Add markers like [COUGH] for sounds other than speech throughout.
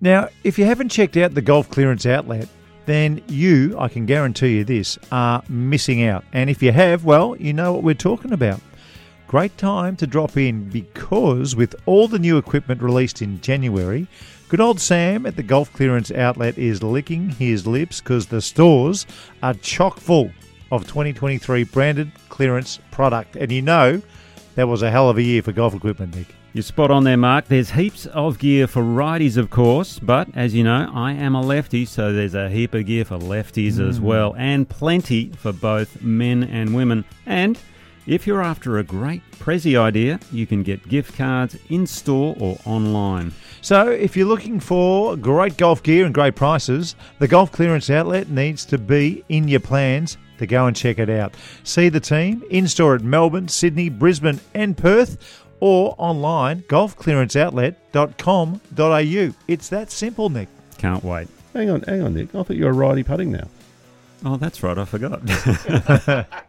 Now, if you haven't checked out the Golf Clearance Outlet, then you, I can guarantee you this, are missing out. And if you have, well, you know what we're talking about. Great time to drop in because with all the new equipment released in January, good old Sam at the Golf Clearance Outlet is licking his lips because the stores are chock full of 2023 branded clearance product. And you know that was a hell of a year for golf equipment, Nick. You're spot on there, Mark. There's heaps of gear for righties, of course, but as you know, I am a lefty, so there's a heap of gear for lefties as hmm. well, and plenty for both men and women. And if you're after a great Prezi idea, you can get gift cards in store or online. So, if you're looking for great golf gear and great prices, the Golf Clearance Outlet needs to be in your plans to go and check it out. See the team in store at Melbourne, Sydney, Brisbane, and Perth, or online golfclearanceoutlet.com.au. It's that simple, Nick. Can't wait. Hang on, hang on, Nick. I thought you were righty putting now. Oh, that's right, I forgot. [LAUGHS] [LAUGHS]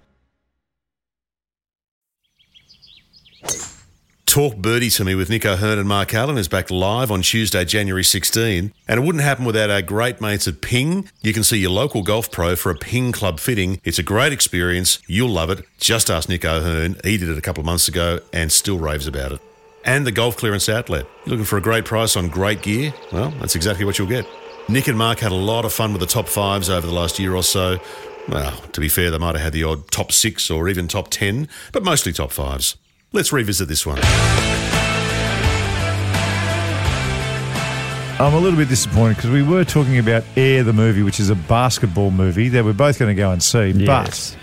Talk Birdie to Me with Nick O'Hern and Mark Allen is back live on Tuesday, January 16. And it wouldn't happen without our great mates at Ping. You can see your local golf pro for a Ping club fitting. It's a great experience. You'll love it. Just ask Nick O'Hern. He did it a couple of months ago and still raves about it. And the Golf Clearance Outlet. You're looking for a great price on great gear? Well, that's exactly what you'll get. Nick and Mark had a lot of fun with the top fives over the last year or so. Well, to be fair, they might have had the odd top six or even top 10, but mostly top fives. Let's revisit this one. I'm a little bit disappointed because we were talking about Air, the movie, which is a basketball movie that we're both going to go and see. Yes. But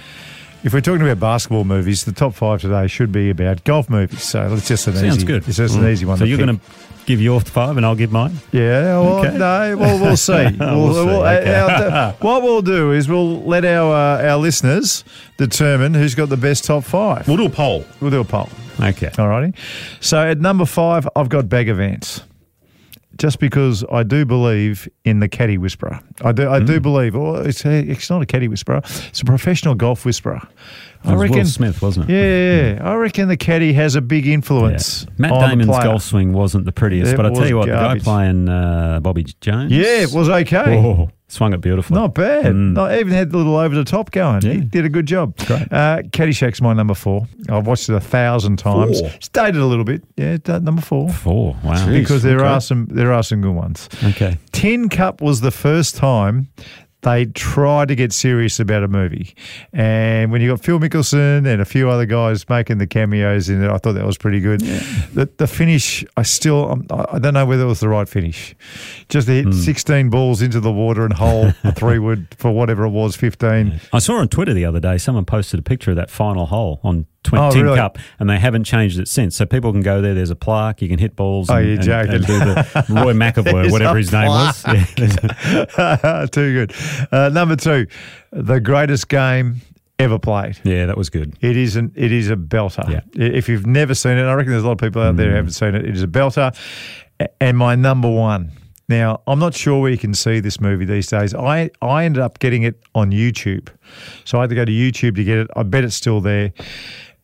if we're talking about basketball movies, the top five today should be about golf movies. So it's just an Sounds easy. good. It's just an Mm. easy one. So to you're pick. going to give your five and I'll give mine? Yeah, well, Okay. no, well, we'll see. [LAUGHS] We'll see, okay. our- [LAUGHS] what we'll do is we'll let our uh, our listeners determine who's got the best top five. We'll do a poll. We'll do a poll. Okay. Alrighty. So at number five, I've got Bagger Vance. Just because I do believe in the caddy whisperer. I do I Hmm. do believe, oh, it's, a, it's not a caddy whisperer, it's a professional golf whisperer. It was Will Smith, wasn't it? Yeah, I reckon the caddy has a big influence. Yeah. Matt on Damon's golf swing wasn't the prettiest, It but I tell you what, garbage. the guy playing uh, Bobby Jones. Yeah, it was okay. Oh, swung it beautifully. Not bad. Not even had the little over the top going. He did a good job. Great. Uh, Caddyshack's my number four. I've watched it a thousand times. Four? It's dated a little bit. Yeah, number four. Four. Wow. Because there okay. are some there are some good ones. Okay. Tin Cup was the first time they tried to get serious about a movie. And when you got Phil Mickelson and a few other guys making the cameos in it, I thought that was pretty good. The, the finish, I still, I I don't know whether it was the right finish. Just to hit hmm. 16 balls into the water and hole [LAUGHS] three wood for whatever it was, 15. I saw on Twitter the other day someone posted a picture of that final hole on Twin Oh, Tin really? Cup, and they haven't changed it since. So people can go there. There's a plaque. You can hit balls. Oh, and, you're and- joking. and do the [LAUGHS] Roy McAvoy, whatever his name was. Yeah. [LAUGHS] Too good. Uh, number two, the greatest game ever played. yeah, that was good. It is an it is a belter. Yeah. If you've never seen it, I reckon there's a lot of people out there who haven't seen it. It is a belter. And my number one. Now, I'm not sure where you can see this movie these days. I, I ended up getting it on YouTube. So I had to go to YouTube to get it. I bet it's still there.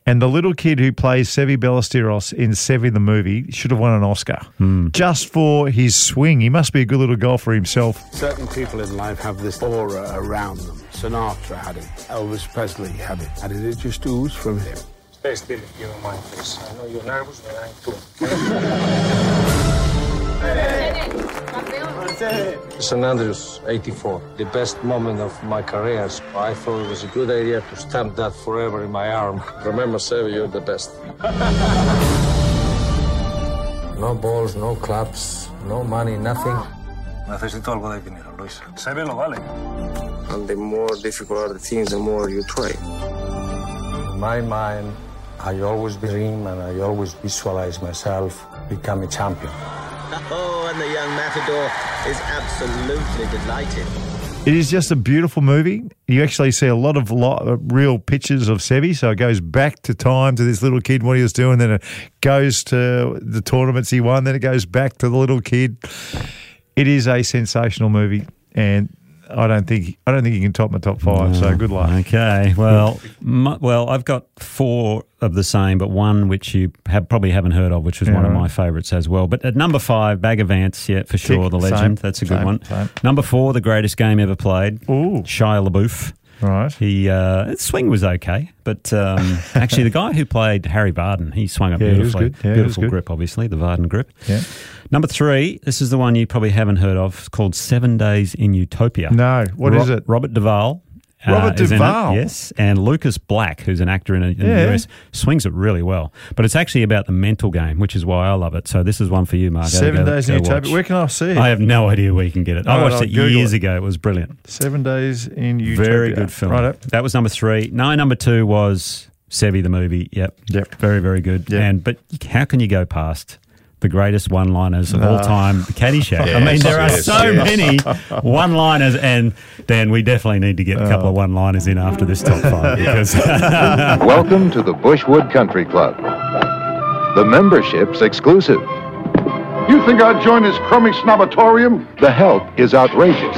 And the little kid who plays Seve Ballesteros in Seve the movie should have won an Oscar hmm. just for his swing. He must be a good little golfer himself. Certain people in life have this aura around them. Sinatra had it. Elvis Presley had it. And it just oozed from him. Stay still if you don't mind, please. I know you're nervous, but I'm too. [LAUGHS] St. Andrews, 84. The best moment of my career. So I thought it was a good idea to stamp that forever in my arm. [LAUGHS] Remember, Seve, you're the best. [LAUGHS] no balls, no clubs, no money, nothing. Necesito algo de dinero, Luis. Se ve lo vale. And the more difficult are the things, the more you try. In my mind, I always dream and I always visualize myself become a champion. Oh, and the young matador is absolutely delighted. It is just a beautiful movie. You actually see a lot of lo- real pictures of Seve. So it goes back to time to this little kid, what he was doing. Then it goes to the tournaments he won. Then it goes back to the little kid. It is a sensational movie, and I don't think I don't think you can top my top five. So ah, good luck. Okay. Well, well, I've got four of the same, but one which you have probably haven't heard of, which was one of my favourites as well. But at number five, Bagger Vance, yeah, for sure, the Same, legend. That's a good same, one. same. Number four, the greatest game ever played. Ooh. Shia LaBeouf. Right. He uh, his swing was okay, but um, [LAUGHS] actually the guy who played Harry Vardon, he swung it Yeah, beautifully. Yeah, Beautiful grip, obviously the Vardon grip. Yeah. Number three, this is the one you probably haven't heard of. It's called Seven Days in Utopia. No. What is is it? Robert Duvall. Uh, Robert it, Duvall? yes, and Lucas Black, who's an actor in, in Yeah. the US, swings it really well. But it's actually about the mental game, which is why I love it. So this is one for you, Mark. Seven Go- days go in Utopia. Where can I see it? I have no idea where you can get it. I right, watched I'll it Google years it. ago. It was brilliant. Seven days in Utopia. Very good film. Right. That was number three. No, number two was Seve the movie. Yep. Yep. Very, very good. Yep. And but how can you go past the greatest one-liners of No. all time, Caddyshack? I [LAUGHS] mean, there are yes, so yes. many one-liners, and Dan, we definitely need to get a couple of uh. one-liners in after this top five [LAUGHS] because [LAUGHS] Welcome to the Bushwood Country Club. The membership's exclusive. You think I'd join this crummy snobatorium? The help is outrageous.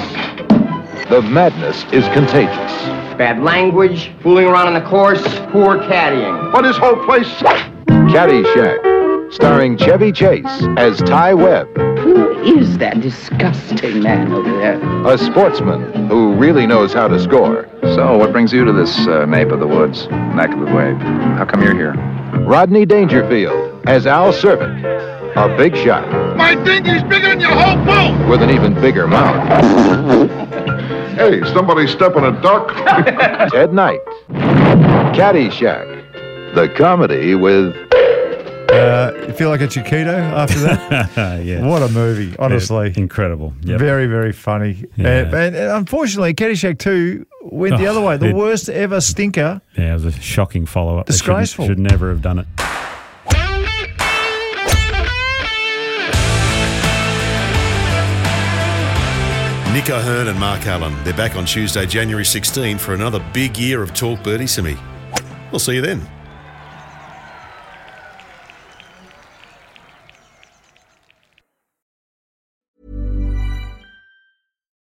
The madness is contagious. Bad language, fooling around on the course, poor caddying. But this whole place. Caddyshack, starring Chevy Chase as Ty Webb, Who is that disgusting man over there? a sportsman who really knows how to score. So, what brings you to this uh, nape of the woods, neck of the wave? How come you're here? Rodney Dangerfield as Al Czervik, a big shot My dinghy's bigger than your whole boat! with an even bigger mouth. [LAUGHS] Hey, somebody step on a duck? [LAUGHS] Ted Knight, Caddyshack, the comedy with Uh, you feel like a Chiquito after that? [LAUGHS] yeah, What a movie, honestly. incredible. Yep. Very, very funny. Yeah. And, and unfortunately, Caddyshack 2 went the Oh, other way. The it- worst ever stinker. Yeah, it was a shocking follow-up. They shouldn't- Disgraceful. Should never have done it. Nick O'Hern and Mark Allen. They're back on Tuesday, January 16 for another big year of Talk Birdie Simi. We'll see you then.